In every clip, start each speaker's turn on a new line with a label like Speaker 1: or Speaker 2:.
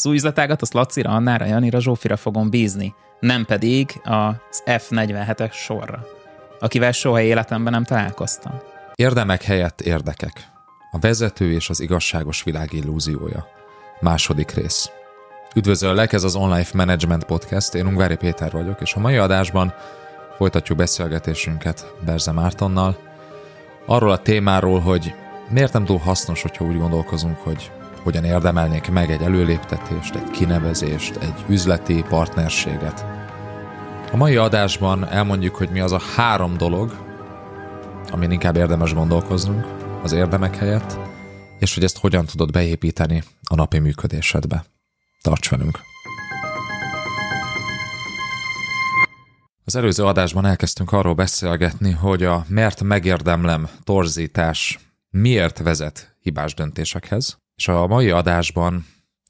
Speaker 1: Az új üzletágat azt Lacira, Annára, Janira, Zsófira fogom bízni, nem pedig az F47-es sorra, akivel soha életemben nem találkoztam.
Speaker 2: Érdemek helyett érdekek. A vezető és az igazságos világ illúziója. Második rész. Üdvözöllek, ez az Online Management Podcast, én Ungvári Péter vagyok, és a mai adásban folytatjuk beszélgetésünket Berze Mártonnal, arról a témáról, hogy miért nem túl hasznos, hogyha úgy gondolkozunk, hogy hogyan érdemelnék meg egy előléptetést, egy kinevezést, egy üzleti partnerséget. A mai adásban elmondjuk, hogy mi az a három dolog, amin inkább érdemes gondolkoznunk az érdemek helyett, és hogy ezt hogyan tudod beépíteni a napi működésedbe. Tarts velünk! Az előző adásban elkezdtünk arról beszélgetni, hogy a mert megérdemlem torzítás miért vezet hibás döntésekhez, és a mai adásban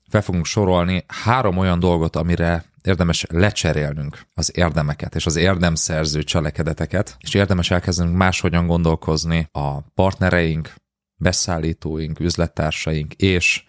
Speaker 2: fel fogunk sorolni három olyan dolgot, amire érdemes lecserélnünk az érdemeket és az érdemszerző cselekedeteket, és érdemes elkezdenünk máshogyan gondolkozni a partnereink, beszállítóink, üzlettársaink és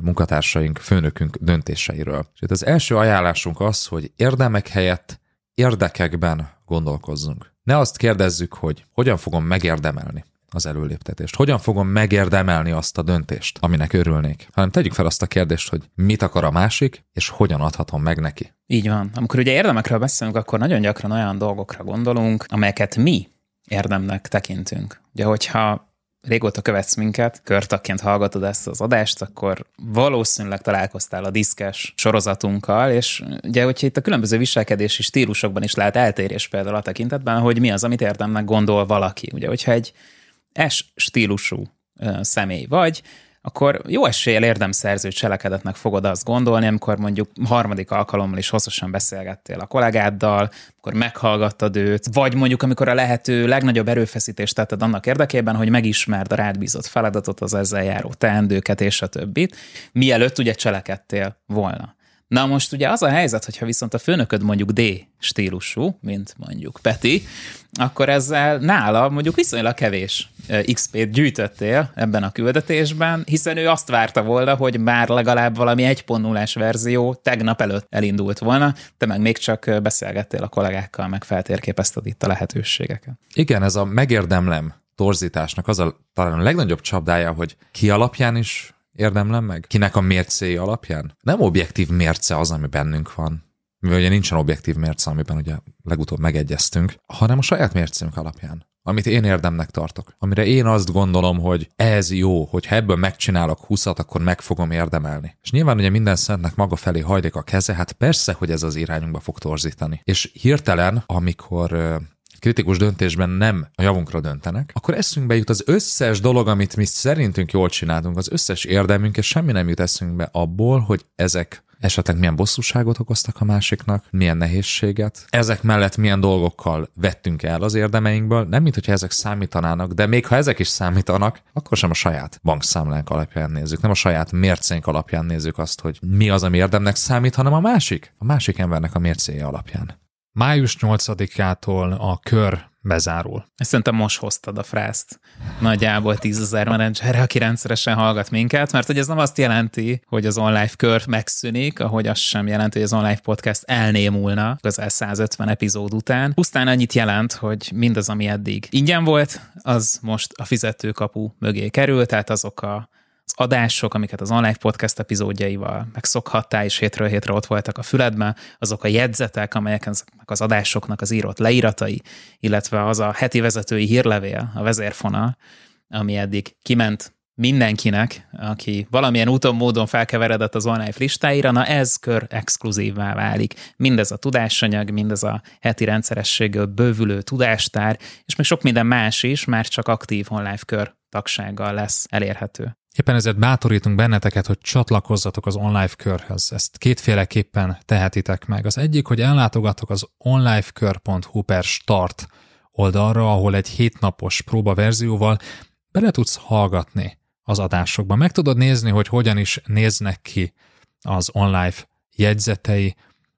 Speaker 2: munkatársaink, főnökünk döntéseiről. És itt az első ajánlásunk az, hogy érdemek helyett érdekekben gondolkozzunk. Ne azt kérdezzük, hogy hogyan fogom megérdemelni az előléptetést? Hogyan fogom megérdemelni azt a döntést, aminek örülnék? Hanem tegyük fel azt a kérdést, hogy mit akar a másik, és hogyan adhatom meg neki.
Speaker 1: Így van. Amikor ugye érdemekről beszélünk, akkor nagyon gyakran olyan dolgokra gondolunk, amelyeket mi érdemnek tekintünk. Ugye, hogyha régóta követsz minket, körtakként hallgatod ezt az adást, akkor valószínűleg találkoztál a diszkes sorozatunkkal, és ugye, hogyha itt a különböző viselkedési stílusokban is lehet eltérés például a tekintetben, hogy mi az, amit érdemnek gondol valaki. Ugye, hogyha egy S stílusú személy vagy, akkor jó eséllyel érdemszerző cselekedetnek fogod azt gondolni, amikor mondjuk harmadik alkalommal is hosszasan beszélgettél a kollégáddal, akkor meghallgattad őt, vagy mondjuk amikor a lehető legnagyobb erőfeszítést tetted annak érdekében, hogy megismerd a rád bízott feladatot, az ezzel járó teendőket és a többit, mielőtt ugye cselekedtél volna. Na most ugye az a helyzet, hogyha viszont a főnököd mondjuk D stílusú, mint mondjuk Peti, akkor ezzel nála mondjuk viszonylag kevés XP-t gyűjtöttél ebben a küldetésben, hiszen ő azt várta volna, hogy már legalább valami 1.0-es verzió tegnap előtt elindult volna, te meg még csak beszélgettél a kollégákkal, meg feltérképezted itt a lehetőségeket.
Speaker 2: Igen, ez a megérdemlem torzításnak az a talán a legnagyobb csapdája, hogy ki alapján is érdemlem meg? Kinek a mércéje alapján? Nem objektív mérce az, ami bennünk van, mivel ugye nincsen objektív mérce, amiben ugye legutóbb megegyeztünk, hanem a saját mércénk alapján amit én érdemnek tartok. Amire én azt gondolom, hogy ez jó, hogy ebből megcsinálok 20 akkor meg fogom érdemelni. És nyilván ugye minden szentnek maga felé hajlik a keze, hát persze, hogy ez az irányunkba fog torzítani. És hirtelen, amikor kritikus döntésben nem a javunkra döntenek, akkor eszünkbe jut az összes dolog, amit mi szerintünk jól csináltunk, az összes érdemünk, és semmi nem jut eszünkbe abból, hogy ezek esetleg milyen bosszúságot okoztak a másiknak, milyen nehézséget, ezek mellett milyen dolgokkal vettünk el az érdemeinkből, nem mint hogyha ezek számítanának, de még ha ezek is számítanak, akkor sem a saját bankszámlánk alapján nézzük, nem a saját mércénk alapján nézzük azt, hogy mi az, ami érdemnek számít, hanem a másik, a másik embernek a mércéje alapján. Május 8-ától a kör bezárul.
Speaker 1: Ezt szerintem most hoztad a frászt. Nagyjából tízezer menedzserre, aki rendszeresen hallgat minket, mert hogy ez nem azt jelenti, hogy az online kör megszűnik, ahogy az sem jelenti, hogy az online podcast elnémulna közel 150 epizód után. Pusztán annyit jelent, hogy mindaz, ami eddig ingyen volt, az most a fizetőkapu mögé kerül, tehát azok a adások, amiket az online podcast epizódjaival megszokhattál, és hétről hétre ott voltak a füledben, azok a jegyzetek, amelyek az adásoknak az írott leíratai, illetve az a heti vezetői hírlevél, a vezérfonal, ami eddig kiment mindenkinek, aki valamilyen úton, módon felkeveredett az online listáira, na ez kör exkluzívvá válik. Mindez a tudásanyag, mindez a heti rendszerességgel bővülő tudástár, és még sok minden más is, már csak aktív online kör tagsággal lesz elérhető.
Speaker 2: Éppen ezért bátorítunk benneteket, hogy csatlakozzatok az online körhöz. Ezt kétféleképpen tehetitek meg. Az egyik, hogy ellátogatok az onlifekör.hu per start oldalra, ahol egy hétnapos próbaverzióval bele tudsz hallgatni az adásokba. Meg tudod nézni, hogy hogyan is néznek ki az online jegyzetei,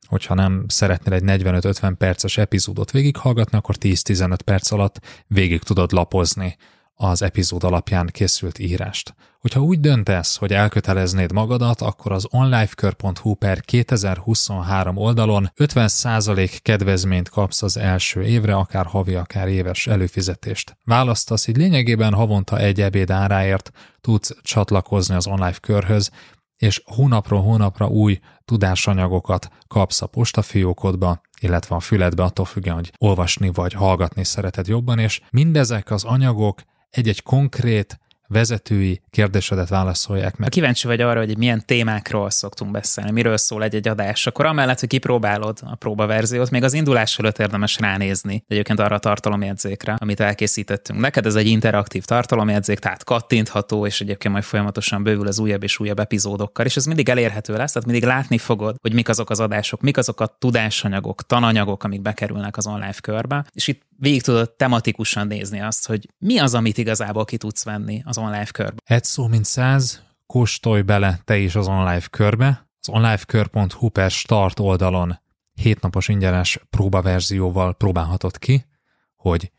Speaker 2: hogyha nem szeretnél egy 45-50 perces epizódot végighallgatni, akkor 10-15 perc alatt végig tudod lapozni
Speaker 3: az epizód alapján készült írást. Hogyha úgy döntesz, hogy elköteleznéd magadat, akkor az onlifekör.hu per 2023 oldalon 50% kedvezményt kapsz az első évre, akár havi, akár éves előfizetést. Választasz, így lényegében havonta egy ebéd áráért tudsz csatlakozni az online körhöz, és hónapról hónapra új tudásanyagokat kapsz a postafiókodba, illetve a füledbe, attól függően, hogy olvasni vagy hallgatni szereted jobban, és mindezek az anyagok egy-egy konkrét vezetői kérdésedet válaszolják meg.
Speaker 1: Ha kíváncsi vagy arra, hogy milyen témákról szoktunk beszélni, miről szól egy-egy adás, akkor amellett, hogy kipróbálod a próbaverziót, még az indulás előtt érdemes ránézni egyébként arra a tartalomjegyzékre, amit elkészítettünk. Neked ez egy interaktív tartalomjegyzék, tehát kattintható, és egyébként majd folyamatosan bővül az újabb és újabb epizódokkal, és ez mindig elérhető lesz, tehát mindig látni fogod, hogy mik azok az adások, mik azok a tudásanyagok, tananyagok, amik bekerülnek az online körbe, és itt végig tudod tematikusan nézni azt, hogy mi az, amit igazából ki tudsz venni az online körbe.
Speaker 3: Egy szó mint száz, kóstolj bele te is az online körbe. Az onlifekör.hu per start oldalon hétnapos ingyenes próbaverzióval próbálhatod ki, hogy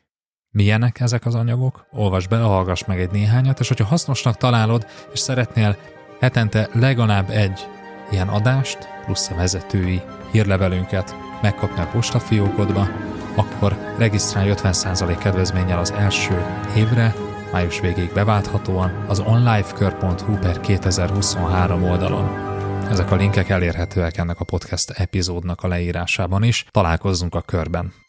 Speaker 3: milyenek ezek az anyagok, olvasd bele, hallgass meg egy néhányat, és hogyha hasznosnak találod, és szeretnél hetente legalább egy ilyen adást, plusz a vezetői hírlevelünket megkapni a postafiókodba, akkor regisztrálj 50% kedvezménnyel az első évre, május végéig beválthatóan az onlifekör.hu per 2023 oldalon. Ezek a linkek elérhetőek ennek a podcast epizódnak a leírásában is. Találkozzunk a körben!